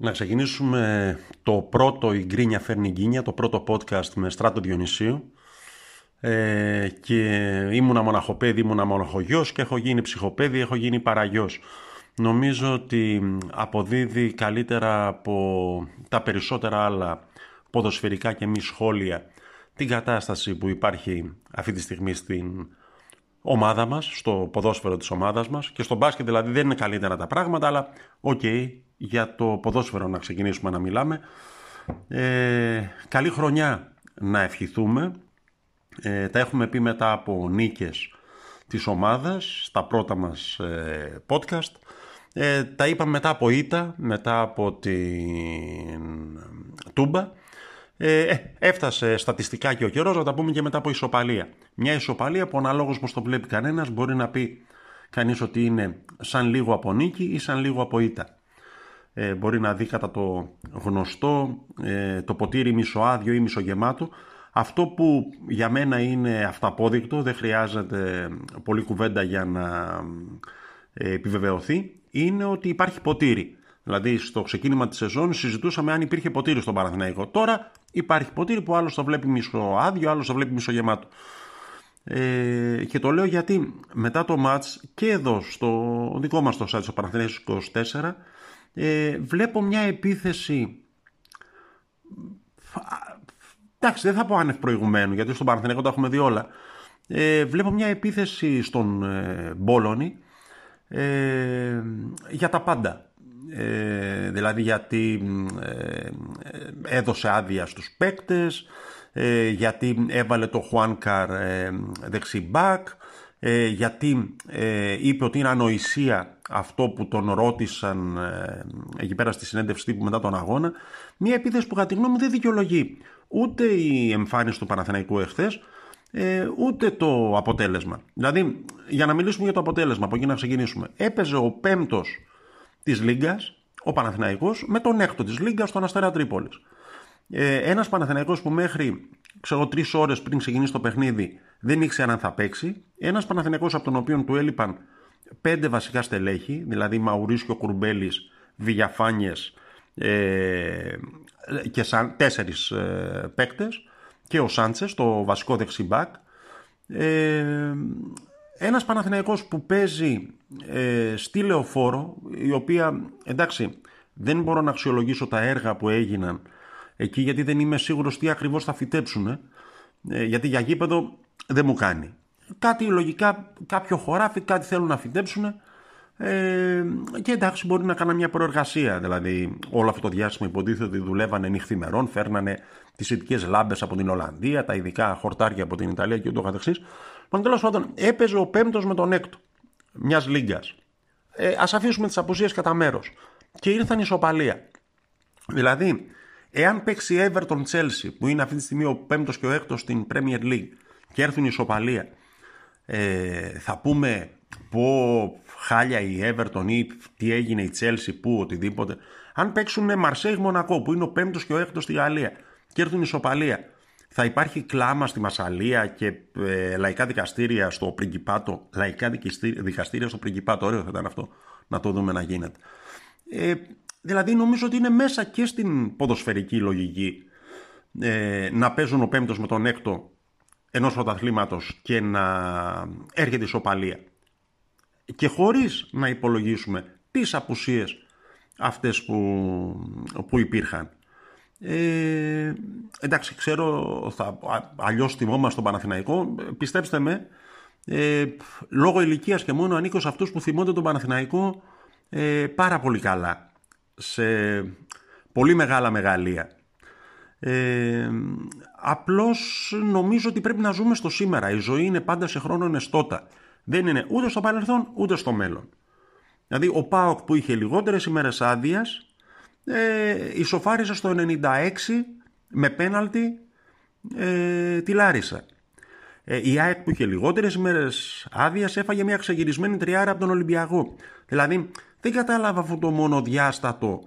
Να ξεκινήσουμε το πρώτο «Η Γκρίνια φέρνει γκίνια», το πρώτο podcast με Στράτο Διονυσίου. Ε, και ήμουνα μοναχοπέδι, ήμουνα μοναχογιός και έχω γίνει ψυχοπέδι, έχω γίνει παραγιός. Νομίζω ότι αποδίδει καλύτερα από τα περισσότερα άλλα ποδοσφαιρικά και μη σχόλια την κατάσταση που υπάρχει αυτή τη στιγμή στην ομάδα μας, στο ποδόσφαιρο της ομάδας μας και στο μπάσκετ δηλαδή δεν είναι καλύτερα τα πράγματα αλλά οκ, για το ποδόσφαιρο να ξεκινήσουμε να μιλάμε. Ε, καλή χρονιά να ευχηθούμε ε, τα έχουμε πει μετά από νίκες της ομάδας, στα πρώτα μας ε, podcast. Ε, τα είπαμε μετά από ήττα, μετά από την Τούμπα. Ε, έφτασε στατιστικά και ο καιρός, να τα πούμε και μετά από ισοπαλία. Μια ισοπαλία που αναλόγως πως το βλέπει κανένας μπορεί να πει κανείς ότι είναι σαν λίγο από νίκη ή σαν λίγο από ήττα. Ε, μπορεί να δει κατά το γνωστό το ποτήρι μισοάδιο ή μισογεμάτο αυτό που για μένα είναι αυταπόδεικτο, δεν χρειάζεται πολύ κουβέντα για να ε, επιβεβαιωθεί, είναι ότι υπάρχει ποτήρι. Δηλαδή στο ξεκίνημα της σεζόν συζητούσαμε αν υπήρχε ποτήρι στον Παναθηναϊκό. Τώρα υπάρχει ποτήρι που άλλος το βλέπει μισοάδιο, άλλος το βλέπει μισογεμάτο. Ε, και το λέω γιατί μετά το μάτς και εδώ στο δικό μας το site, στο Παναθηναϊκός 24, ε, βλέπω μια επίθεση Εντάξει, δεν θα πω άνευ προηγουμένου, γιατί στον Παναθηναϊκό τα έχουμε δει όλα. Ε, βλέπω μια επίθεση στον ε, Μπόλωνη ε, για τα πάντα. Ε, δηλαδή γιατί ε, έδωσε άδεια στους παίκτες, ε, γιατί έβαλε το Χουάνκαρ ε, δεξί μπακ, γιατί είπε ότι είναι ανοησία αυτό που τον ρώτησαν εκεί πέρα στη συνέντευξη τύπου μετά τον αγώνα. Μια επίθεση που κατά τη γνώμη μου δεν δικαιολογεί ούτε η εμφάνιση του Παναθηναϊκού εχθές, ε, ούτε το αποτέλεσμα. Δηλαδή, για να μιλήσουμε για το αποτέλεσμα, από εκεί να ξεκινήσουμε. Έπαιζε ο πέμπτος της Λίγκας, ο Παναθηναϊκός, με τον έκτο της Λίγκας, τον Αστέρα Τρίπολης. Ε, ένας Παναθηναϊκός που μέχρι ξέρω, τρεις ώρες πριν ξεκινήσει το παιχνίδι δεν ήξερε αν θα παίξει. Ένας Παναθηναϊκός από τον οποίο του έλειπαν πέντε βασικά στελέχη, δηλαδή Μαουρίσιο Κουρμπέλης, Βηγιαφάνιες, ε, και σαν τέσσερις ε, παίκτες και ο Σάντσες, το βασικό δεξιμπάκ. Ε, ένας Παναθηναϊκός που παίζει ε, στη Λεωφόρο, η οποία, εντάξει, δεν μπορώ να αξιολογήσω τα έργα που έγιναν εκεί, γιατί δεν είμαι σίγουρος τι ακριβώς θα φυτέψουν, ε, γιατί για γήπεδο δεν μου κάνει. Κάτι λογικά, κάποιο χωράφι, κάτι θέλουν να φυτέψουν, ε, και εντάξει, μπορεί να κάνουν μια προεργασία. Δηλαδή, όλο αυτό το διάστημα υποτίθεται ότι δουλεύανε νυχθημερών, φέρνανε τις ειδικέ λάμπες από την Ολλανδία, τα ειδικά χορτάρια από την Ιταλία και ούτω καθεξής. Μα τέλος πάντων, έπαιζε ο πέμπτος με τον έκτο μιας λίγκας. Ε, Α αφήσουμε τις απουσίες κατά μέρος. Και ήρθαν ισοπαλία. Δηλαδή, εάν παίξει Everton Chelsea, που είναι αυτή τη στιγμή ο πέμπτος και ο έκτος στην Premier League, και έρθουν ισοπαλία, ε, θα πούμε πω χάλια η Everton ή τι έγινε η Chelsea, πού, οτιδήποτε. Αν παίξουν Μαρσέιγ Μονακό, που είναι ο πέμπτος και ο έκτος στη Γαλλία, και έρθουν ισοπαλία, θα υπάρχει κλάμα στη Μασαλία και ε, λαϊκά δικαστήρια στο Πριγκιπάτο, λαϊκά δικαστήρια στο Πριγκιπάτο, ωραίο θα ήταν αυτό, να το δούμε να γίνεται. Ε, δηλαδή νομίζω ότι είναι μέσα και στην ποδοσφαιρική λογική ε, να παίζουν ο πέμπτος με τον έκτο ενός πρωταθλήματος και να έρχεται ισοπαλία και χωρίς να υπολογίσουμε τις απουσίες αυτές που, που υπήρχαν. Ε, εντάξει, ξέρω, θα, αλλιώς θυμόμαστε τον Παναθηναϊκό. Πιστέψτε με, ε, λόγω ηλικίας και μόνο ανήκω σε αυτούς που θυμώνται τον Παναθηναϊκό ε, πάρα πολύ καλά. Σε πολύ μεγάλα μεγαλεία. Ε, απλώς νομίζω ότι πρέπει να ζούμε στο σήμερα. Η ζωή είναι πάντα σε χρόνο νεστότα δεν είναι ούτε στο παρελθόν ούτε στο μέλλον. Δηλαδή ο Πάοκ που είχε λιγότερες ημέρες άδειας ε, ισοφάρισε στο 96 με πέναλτι ε, τη Λάρισα. Ε, η ΑΕΚ που είχε λιγότερες ημέρες άδειας έφαγε μια ξεγυρισμένη τριάρα από τον Ολυμπιακό. Δηλαδή δεν κατάλαβα αυτό το μονοδιάστατο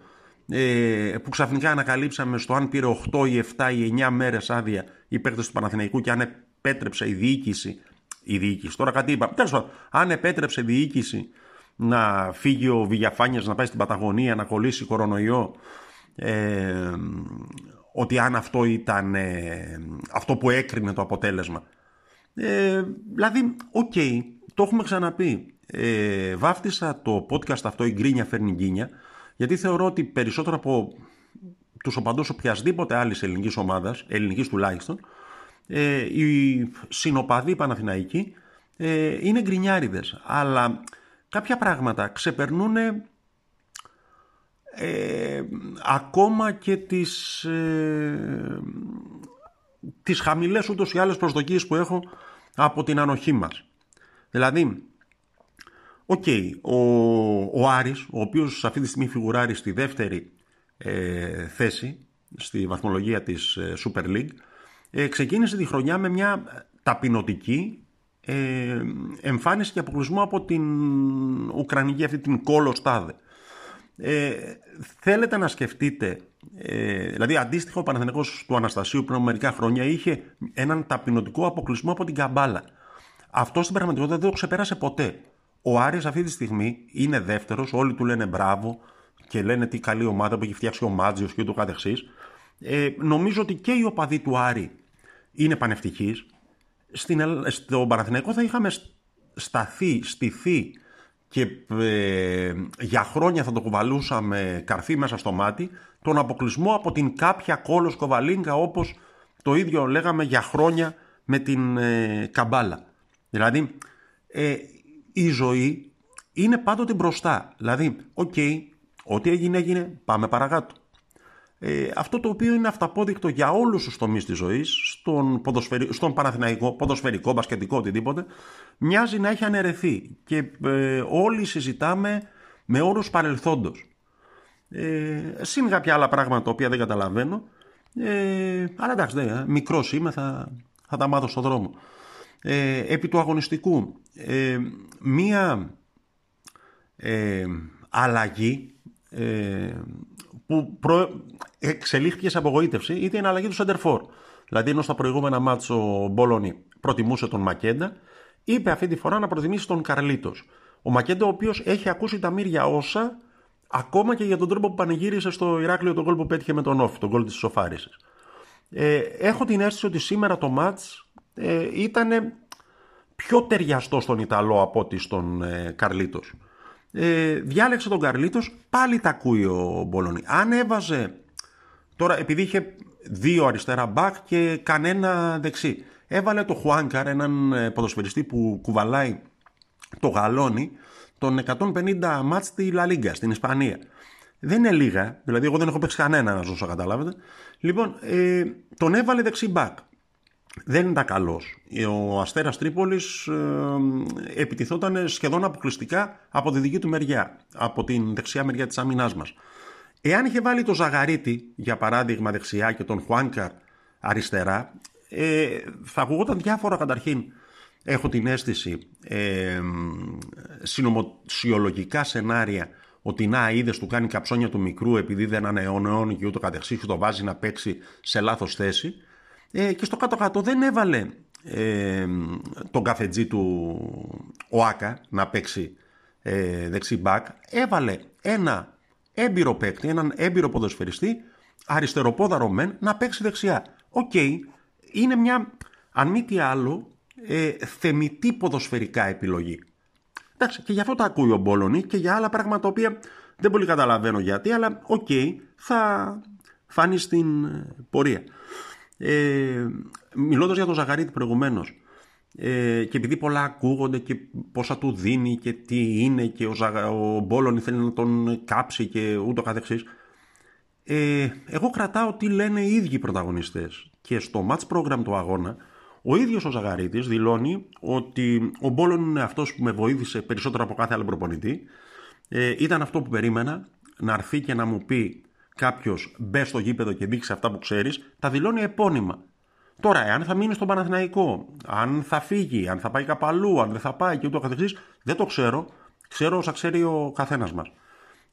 ε, που ξαφνικά ανακαλύψαμε στο αν πήρε 8 ή 7 ή 9 μέρες άδεια η παίκτες του Παναθηναϊκού και αν επέτρεψε η διοίκηση. Η διοίκηση. Τώρα κάτι είπα. Τέλος πάντων, αν επέτρεψε η διοίκηση να φύγει ο Βιγιαφάνιες να πάει στην Παταγωνία να κολλήσει κορονοϊό. Ε, ότι αν αυτό ήταν ε, αυτό που έκρινε το αποτέλεσμα. Ε, δηλαδή, οκ, το έχουμε ξαναπεί. Ε, βάφτισα το podcast αυτό «Η γκρίνια φέρνει γκίνια» γιατί θεωρώ ότι περισσότερο από τους οπαδούς οποιασδήποτε άλλης ελληνικής ομάδας, ελληνικής τουλάχιστον, ε, οι συνοπαδοί Παναθηναϊκοί ε, είναι γκρινιάριδες. Αλλά κάποια πράγματα ξεπερνούν ε, ακόμα και τις, ε, τις χαμηλές ούτως ή άλλες προσδοκίες που έχω από την ανοχή μας. Δηλαδή, οκ, ο, ο Άρης, ο οποίος αυτή τη στιγμή φιγουράρει στη δεύτερη ε, θέση στη βαθμολογία της ε, Super League, ε, ξεκίνησε τη χρονιά με μια ταπεινωτική ε, εμφάνιση και αποκλεισμό από την Ουκρανική αυτή την κόλο στάδε. Ε, θέλετε να σκεφτείτε, ε, δηλαδή αντίστοιχο ο Παναθηναϊκός του Αναστασίου πριν από μερικά χρόνια είχε έναν ταπεινωτικό αποκλεισμό από την Καμπάλα. Αυτό στην πραγματικότητα δεν το ξεπέρασε ποτέ. Ο Άρης αυτή τη στιγμή είναι δεύτερος, όλοι του λένε μπράβο και λένε τι καλή ομάδα που έχει φτιάξει ο Μάτζιος και ούτω καθεξής. Ε, νομίζω ότι και οι οπαδοί του Άρη είναι πανευτυχείς. Στην, στο Παναθηναϊκό θα είχαμε σταθεί, στηθεί και ε, για χρόνια θα το κουβαλούσαμε καρφί μέσα στο μάτι τον αποκλεισμό από την κάποια Κόλος Κοβαλίβκα όπως το ίδιο λέγαμε για χρόνια με την ε, Καμπάλα. Δηλαδή ε, η ζωή είναι πάντοτε μπροστά. Δηλαδή, οκ, ό,τι έγινε έγινε, πάμε παρακάτω. Ε, αυτό το οποίο είναι αυταπόδεικτο για όλους τους τομείς της ζωής, στον, ποδοσφαιρι... στον παναθηναϊκό, ποδοσφαιρικό, μπασκετικό, οτιδήποτε, μοιάζει να έχει αναιρεθεί και ε, όλοι συζητάμε με όρους παρελθόντος. Ε, συν κάποια άλλα πράγματα τα οποία δεν καταλαβαίνω, ε, αλλά εντάξει, δεν, μικρός είμαι, θα, θα τα μάθω στον δρόμο. Ε, επί του αγωνιστικού, ε, μία ε, αλλαγή ε, που προ... εξελίχθηκε σε απογοήτευση ήταν η αλλαγή του Σεντερφόρ. Δηλαδή, ενώ στα προηγούμενα μάτσο ο Μπόλονι προτιμούσε τον Μακέντα, είπε αυτή τη φορά να προτιμήσει τον Καρλίτος. Ο Μακέντα, ο οποίος έχει ακούσει τα μύρια όσα, ακόμα και για τον τρόπο που πανηγύρισε στο Ηράκλειο τον γκολ που πέτυχε με τον Όφη, τον γκολ της Σοφάρισης. Ε, έχω την αίσθηση ότι σήμερα το μάτς ε, ήταν πιο ταιριαστό στον Ιταλό από ότι στον ε, Καρλίτος ε, διάλεξε τον Καρλίτος, πάλι τα ακούει ο Μπολόνι. Αν έβαζε, τώρα επειδή είχε δύο αριστερά μπακ και κανένα δεξί, έβαλε το Χουάνκαρ, έναν ε, ποδοσφαιριστή που κουβαλάει το γαλόνι, των 150 μάτς στη Λα Λίγκα, στην Ισπανία. Δεν είναι λίγα, δηλαδή εγώ δεν έχω παίξει κανένα να ζώσω, καταλάβετε. Λοιπόν, ε, τον έβαλε δεξί μπακ δεν ήταν καλός. Ο Αστέρας Τρίπολης ε, επιτιθόταν σχεδόν αποκλειστικά από τη δική του μεριά, από την δεξιά μεριά της άμυνάς μας. Εάν είχε βάλει το Ζαγαρίτη, για παράδειγμα δεξιά και τον Χουάνκαρ αριστερά, ε, θα ακουγόταν διάφορα καταρχήν. Έχω την αίσθηση ε, συνωμοσιολογικά σενάρια ότι δήθεν του κάνει καψόνια του μικρού επειδή δεν ανανεώνει και ούτω καθεξής και το βάζει να παίξει σε λάθος θέση ε, και στο κάτω-κάτω δεν έβαλε ε, τον καφετζή του ΟΑΚΑ να παίξει ε, δεξί μπακ. Έβαλε ένα έμπειρο παίκτη, έναν έμπειρο ποδοσφαιριστή, αριστεροπόδαρο μεν, να παίξει δεξιά. Οκ, είναι μια, αν μη τι άλλο, ε, θεμιτή ποδοσφαιρικά επιλογή. Εντάξει, και γι' αυτό τα ακούει ο Μπόλονι και για άλλα πράγματα τα οποία δεν πολύ καταλαβαίνω γιατί, αλλά οκ, θα φανεί στην πορεία. Ε, μιλώντας για τον Ζαγαρίτη προηγουμένως, ε, και επειδή πολλά ακούγονται και πόσα του δίνει και τι είναι και ο, Ζαγα, ο Μπόλονι θέλει να τον κάψει και ούτω καθεξής, ε, εγώ κρατάω τι λένε οι ίδιοι πρωταγωνιστές. Και στο match program του αγώνα, ο ίδιος ο Ζαγαρίτης δηλώνει ότι ο Μπόλων είναι αυτός που με βοήθησε περισσότερο από κάθε άλλο προπονητή. Ε, ήταν αυτό που περίμενα, να έρθει και να μου πει κάποιος μπες στο γήπεδο και δείξει αυτά που ξέρεις, τα δηλώνει επώνυμα. Τώρα, εάν θα μείνεις στον Παναθηναϊκό, αν θα φύγει, αν θα πάει κάπου αλλού, αν δεν θα πάει και ούτω καθεξής, δεν το ξέρω. Ξέρω όσα ξέρει ο καθένας μας.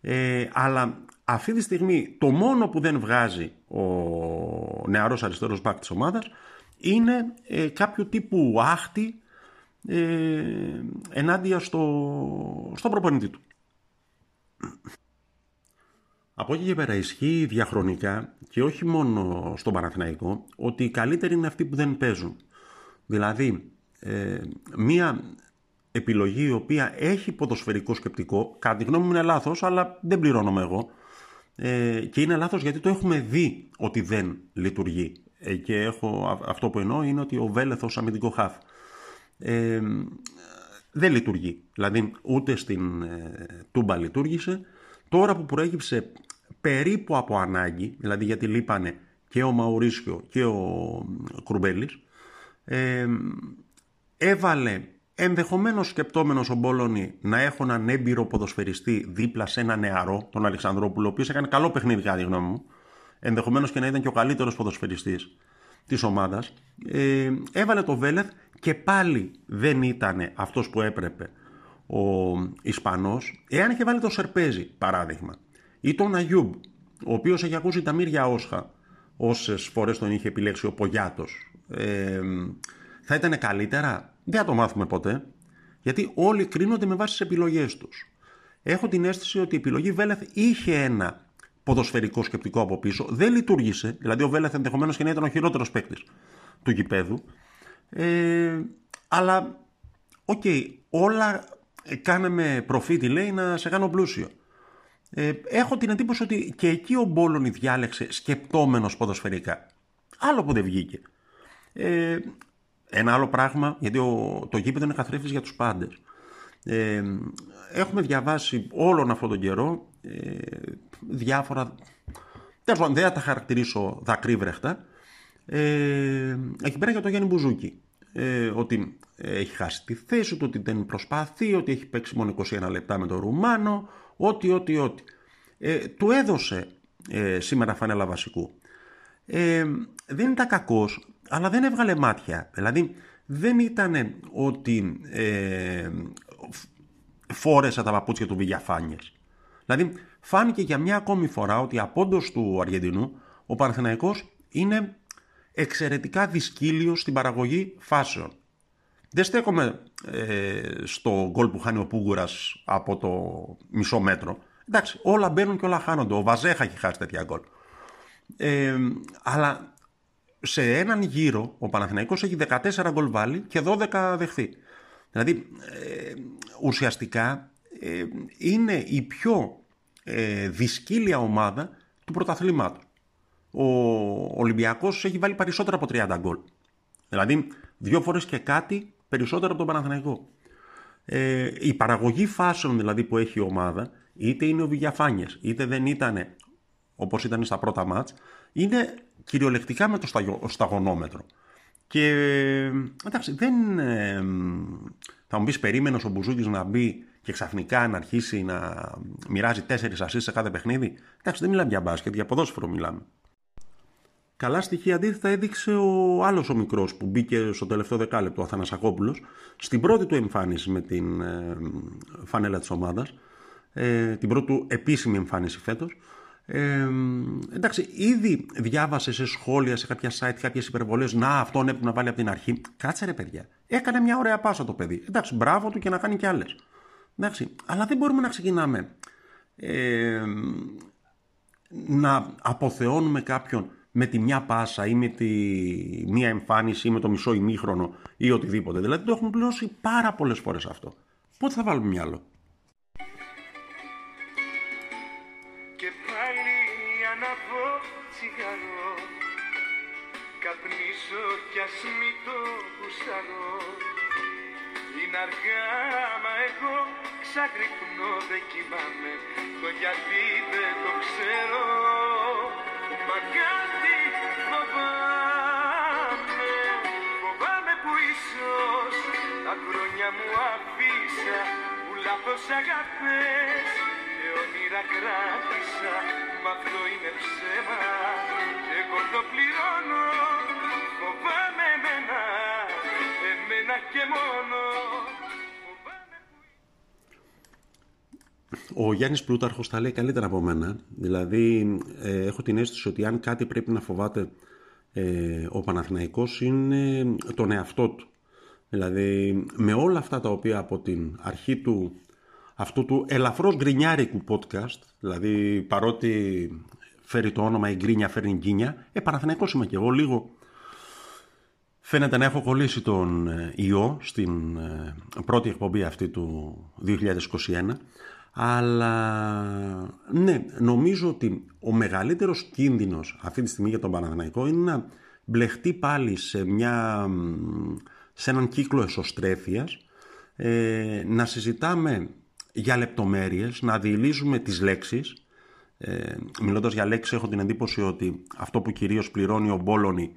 Ε, αλλά αυτή τη στιγμή το μόνο που δεν βγάζει ο νεαρός αριστερός μπακ της ομάδας είναι ε, κάποιο τύπου άχτη ε, ενάντια στο, στο προπονητή του. Από εκεί και πέρα ισχύει διαχρονικά και όχι μόνο στον Παναθηναϊκό ότι οι καλύτεροι είναι αυτοί που δεν παίζουν. Δηλαδή, ε, μία επιλογή η οποία έχει ποδοσφαιρικό σκεπτικό, κατά τη γνώμη μου είναι λάθος, αλλά δεν πληρώνομαι εγώ. Ε, και είναι λάθος γιατί το έχουμε δει ότι δεν λειτουργεί. Ε, και έχω, αυτό που εννοώ είναι ότι ο Βέλεθος αμυντικό χάφ ε, δεν λειτουργεί. Δηλαδή ούτε στην ε, Τούμπα λειτουργήσε. Τώρα που προέκυψε περίπου από ανάγκη, δηλαδή γιατί λείπανε και ο Μαουρίσιο και ο Κρουμπέλης, ε, έβαλε ενδεχομένως σκεπτόμενος ο Μπόλωνη να έχω έναν έμπειρο ποδοσφαιριστή δίπλα σε ένα νεαρό, τον Αλεξανδρόπουλο, ο οποίος έκανε καλό παιχνίδι, κατά τη γνώμη μου, ενδεχομένως και να ήταν και ο καλύτερος ποδοσφαιριστής της ομάδας. Ε, έβαλε το Βέλεθ και πάλι δεν ήταν αυτός που έπρεπε ο Ισπανός, εάν είχε βάλει το Σερπέζι, παράδειγμα, ή τον Αγιούμπ, ο οποίος έχει ακούσει τα μύρια Όσχα, όσες φορές τον είχε επιλέξει ο Πογιάτος, ε, θα ήταν καλύτερα; Δεν θα το μάθουμε ποτέ. Γιατί όλοι κρίνονται με βάση τις επιλογές τους. Έχω την αίσθηση ότι η επιλογή Βέλεθ είχε ένα ποδοσφαιρικό σκεπτικό από πίσω. Δεν λειτούργησε. Δηλαδή, ο Βέλεθ ενδεχομένως και να ήταν ο χειρότερος παίκτης του γηπέδου. Ε, αλλά, OK, okay, όλα κάνε προφήτη, λέει, να σε κάνω πλούσιο. Ε, έχω την εντύπωση ότι και εκεί ο Μπόλονι διάλεξε σκεπτόμενος ποδοσφαιρικά. Άλλο που δεν βγήκε. Ε, ένα άλλο πράγμα, γιατί ο, το γήπεδο είναι καθρέφτης για τους πάντες. Ε, έχουμε διαβάσει όλον αυτόν τον καιρό ε, διάφορα... Τέλος πάντων, δεν θα τα χαρακτηρίσω δακρύβρεχτα. Ε, εκεί πέρα για τον Γιάννη Μπουζούκη. Ε, ότι έχει χάσει τη θέση του, ότι δεν προσπαθεί, ότι έχει παίξει μόνο 21 λεπτά με τον Ρουμάνο, ό,τι, ό,τι, ό,τι. Ε, του έδωσε ε, σήμερα φανέλα βασικού. Ε, δεν ήταν κακός, αλλά δεν έβγαλε μάτια. Δηλαδή, δεν ήταν ότι ε, φόρεσε τα παπούτσια του Βηγιαφάνιες. Δηλαδή, φάνηκε για μια ακόμη φορά ότι απόντος του Αργεντινού, ο Παναθηναϊκός είναι εξαιρετικά δυσκύλιος στην παραγωγή φάσεων. Δεν στέκομαι ε, στο γκολ που χάνει ο Πούγκουρας από το μισό μέτρο. Εντάξει, όλα μπαίνουν και όλα χάνονται. Ο Βαζέχα έχει χάσει τέτοια γκολ. Ε, αλλά σε έναν γύρο ο Παναθηναϊκός έχει 14 γκολ βάλει και 12 δεχθεί. Δηλαδή ε, ουσιαστικά ε, είναι η πιο ε, δυσκύλια ομάδα του πρωταθλήματος. Ο Ολυμπιακός έχει βάλει περισσότερα από 30 γκολ. Δηλαδή δύο φορές και κάτι περισσότερο από τον Παναθηναϊκό. Ε, η παραγωγή φάσεων δηλαδή που έχει η ομάδα, είτε είναι ο Βηγιαφάνιες, είτε δεν ήταν όπως ήταν στα πρώτα μάτς, είναι κυριολεκτικά με το σταγονόμετρο. Και εντάξει, δεν. Ε, θα μου πεις, περίμενες ο Μπουζούκης να μπει και ξαφνικά να αρχίσει να μοιράζει τέσσερις ασεί σε κάθε παιχνίδι; Εντάξει, δεν μιλάμε για μπάσκετ, για ποδόσφαιρο μιλάμε. Καλά στοιχεία αντίθετα έδειξε ο άλλος ο μικρός που μπήκε στο τελευταίο δεκάλεπτο, ο Αθανασακόπουλος, στην πρώτη του εμφάνιση με την ε, φανέλα της ομάδας. Ε, την πρώτη του επίσημη εμφάνιση φέτος. Ε, εντάξει, ήδη διάβασε σε σχόλια, σε κάποια site, κάποιες υπερβολές. Να, αυτόν έπρεπε να βάλει από την αρχή. Κάτσε ρε παιδιά. Έκανε μια ωραία πάσα το παιδί. Εντάξει, μπράβο του και να κάνει κι άλλες. Εντάξει, αλλά δεν μπορούμε να ξεκινάμε ε, να αποθεώνουμε κάποιον με τη μια πάσα ή με τη μία εμφάνιση ή με το μισό ημίχρονο ή οτιδήποτε. Δηλαδή το έχουμε πληρώσει πάρα πολλές φορές αυτό. Πότε θα βάλουμε μυαλό; Και πάλι αναβώ τσιγαρό Καπνίσω κι ας μη το γουσταρώ Είναι αργά μα εγώ ξαγρυπνώ δεν κοιμάμαι Το γιατί δεν το ξέρω Μα κάτι φοβάμαι Φοβάμαι που ίσως Τα χρόνια μου αφήσα Που λάθος αγάπες Και όνειρα κράτησα Μα αυτό είναι ψέμα. Εγώ το πληρώνω Φοβάμαι εμένα Εμένα και μόνο. Ο Γιάννης Πλούταρχος τα λέει καλύτερα από μένα. Δηλαδή, ε, έχω την αίσθηση ότι αν κάτι πρέπει να φοβάται ε, ο Παναθηναϊκός είναι τον εαυτό του. Δηλαδή, με όλα αυτά τα οποία από την αρχή του αυτού του ελαφρώς γκρινιάρικου podcast, δηλαδή παρότι φέρει το όνομα η γκρίνια φέρνει γκίνια, ε, Παναθηναϊκός είμαι και εγώ λίγο. Φαίνεται να έχω κολλήσει τον ε, ιό στην ε, πρώτη εκπομπή αυτή του 2021 αλλά ναι, νομίζω ότι ο μεγαλύτερος κίνδυνος αυτή τη στιγμή για τον Παναθηναϊκό είναι να μπλεχτεί πάλι σε, μια, σε έναν κύκλο εσωστρέφειας, ε, να συζητάμε για λεπτομέρειες, να διηλίζουμε τις λέξεις. Ε, μιλώντας για λέξεις έχω την εντύπωση ότι αυτό που κυρίως πληρώνει ο Μπόλωνη,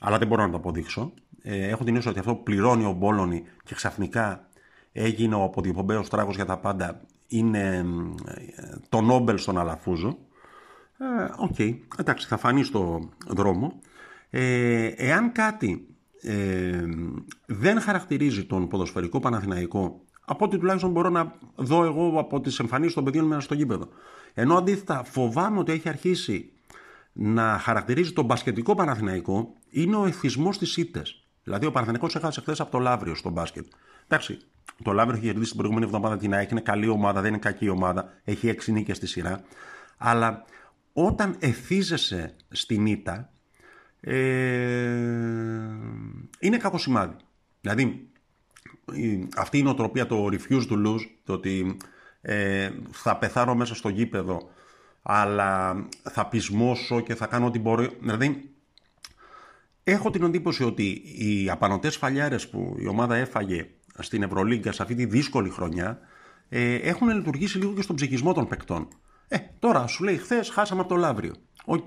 αλλά δεν μπορώ να το αποδείξω, ε, έχω την εντύπωση ότι αυτό που πληρώνει ο Μπόλωνη και ξαφνικά έγινε ο αποδιοπομπαίος τράγος για τα πάντα είναι το Νόμπελ στον Αλαφούζο. Ε, οκ, εντάξει, θα φανεί στο δρόμο. Ε, εάν κάτι ε, δεν χαρακτηρίζει τον ποδοσφαιρικό Παναθηναϊκό, από ό,τι τουλάχιστον μπορώ να δω εγώ από τις εμφανίσεις των παιδιών μέσα στο γήπεδο, ενώ αντίθετα φοβάμαι ότι έχει αρχίσει να χαρακτηρίζει τον μπασκετικό Παναθηναϊκό, είναι ο εθισμός στις ήττες. Δηλαδή ο Παναθηναϊκός έχασε χθες από το Λαύριο στο μπάσκετ. Εντάξει, το Λαύριο έχει κερδίσει την προηγούμενη εβδομάδα την ΑΕΚ. Είναι καλή ομάδα, δεν είναι κακή ομάδα. Έχει έξι νίκες στη σειρά. Αλλά όταν εθίζεσαι στην ήττα, ε, είναι κακό σημάδι. Δηλαδή, αυτή η νοοτροπία, το refuse to lose, το ότι ε, θα πεθάνω μέσα στο γήπεδο, αλλά θα πεισμώσω και θα κάνω ό,τι μπορώ. Δηλαδή, έχω την εντύπωση ότι οι απανωτές φαλιάρες που η ομάδα έφαγε στην Ευρωλίγκα σε αυτή τη δύσκολη χρονιά ε, έχουν λειτουργήσει λίγο και στον ψυχισμό των παικτών. Ε, τώρα σου λέει χθες χάσαμε από το Λαύριο. Οκ,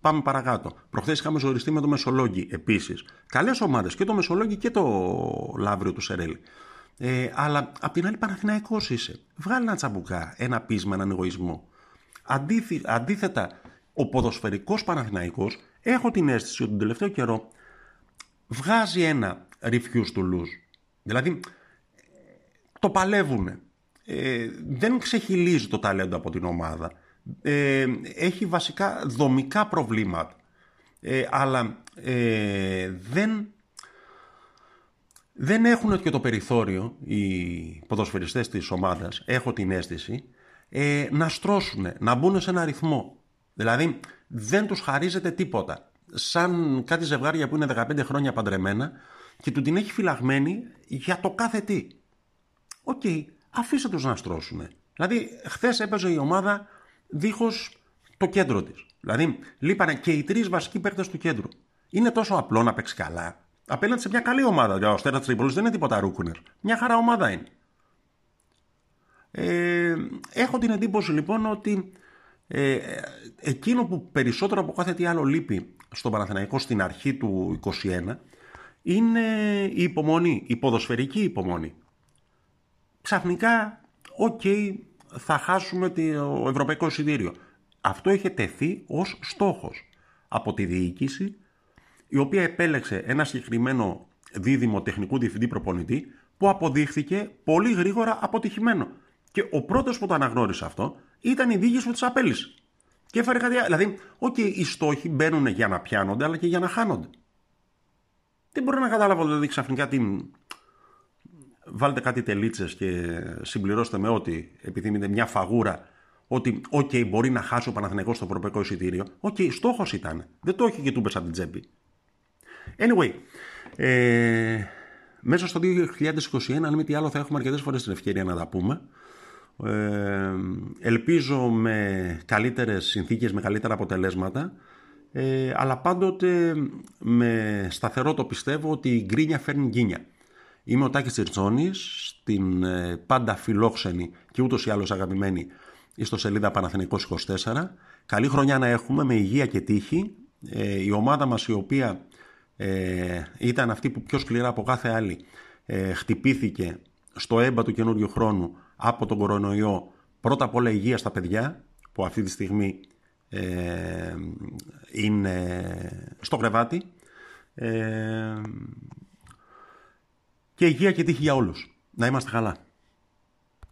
πάμε παρακάτω. Προχθές είχαμε ζοριστεί με το Μεσολόγγι επίσης. Καλές ομάδες και το Μεσολόγγι και το Λαύριο του Σερέλη. Ε, αλλά απ' την άλλη Παναθηναϊκός είσαι. Βγάλει ένα τσαμπουκά, ένα πείσμα, έναν εγωισμό. αντίθετα, ο ποδοσφαιρικός Παναθηναϊκός έχω την αίσθηση ότι τον τελευταίο καιρό βγάζει ένα refuse to lose. Δηλαδή, το παλεύουν. Ε, δεν ξεχυλίζει το ταλέντο από την ομάδα. Ε, έχει βασικά δομικά προβλήματα. Ε, αλλά ε, δεν, δεν έχουν και το περιθώριο οι ποδοσφαιριστές της ομάδας, έχω την αίσθηση, ε, να στρώσουν, να μπουν σε ένα ρυθμό. Δηλαδή δεν τους χαρίζεται τίποτα. Σαν κάτι ζευγάρια που είναι 15 χρόνια παντρεμένα, και του την έχει φυλαγμένη για το κάθε τι. OK, okay, αφήστε τους να στρώσουν. Δηλαδή, χθες έπαιζε η ομάδα δίχως το κέντρο της. Δηλαδή, λείπανε και οι τρεις βασικοί παίκτες του κέντρου. Είναι τόσο απλό να παίξει καλά. Απέναντι σε μια καλή ομάδα. Ο Αστέρας Τρίπολης δεν είναι τίποτα ρούκουνες. Μια χαρά ομάδα είναι. Ε, έχω την εντύπωση λοιπόν ότι ε, εκείνο που περισσότερο από κάθε τι άλλο λείπει στον Παναθηναϊκό στην αρχή του 21 είναι η υπομονή, η ποδοσφαιρική υπομονή. Ξαφνικά, οκ, θα χάσουμε το ευρωπαϊκό εισιτήριο. Αυτό είχε τεθεί ως στόχος από τη διοίκηση, η οποία επέλεξε ένα συγκεκριμένο δίδυμο τεχνικού διευθυντή προπονητή, που αποδείχθηκε πολύ γρήγορα αποτυχημένο. Και ο πρώτος που το αναγνώρισε αυτό ήταν η διοίκηση που τους απέλυσε. Και έφερε κάτι Δηλαδή, οκ, οι στόχοι μπαίνουν για να πιάνονται, αλλά και για να χάνονται. Δεν μπορώ να καταλάβω δηλαδή ξαφνικά τι... Βάλτε κάτι τελίτσες και συμπληρώστε με ό,τι επιθυμείτε μια φαγούρα ότι OK okay, μπορεί να χάσει ο Παναθηναϊκός το ευρωπαϊκό εισιτήριο. OK, okay, στόχος ήταν. Δεν το έχει και του από την τσέπη. Anyway, ε, μέσα στο 2021, αν μη τι άλλο, θα έχουμε αρκετές φορές την ευκαιρία να τα πούμε. Ε, ελπίζω με καλύτερες συνθήκες, με καλύτερα αποτελέσματα ε, αλλά πάντοτε με σταθερό το πιστεύω ότι η γκρίνια φέρνει γκίνια. Είμαι ο Τάκης Τσιρτσόνης, στην ε, πάντα φιλόξενη και ούτως ή άλλως αγαπημένη ιστοσελίδα Παναθηναϊκός 24. Καλή χρονιά να έχουμε με υγεία και τύχη. Ε, η ομάδα μας η οποία ε, ήταν αυτή που πιο σκληρά από κάθε άλλη ε, χτυπήθηκε στο έμπα του καινούριου χρόνου από τον κορονοϊό πρώτα απ' όλα υγεία στα παιδιά που αυτή τη στιγμή ε, είναι στο κρεβάτι. Ε, και υγεία και τύχη για όλους. Να είμαστε καλά.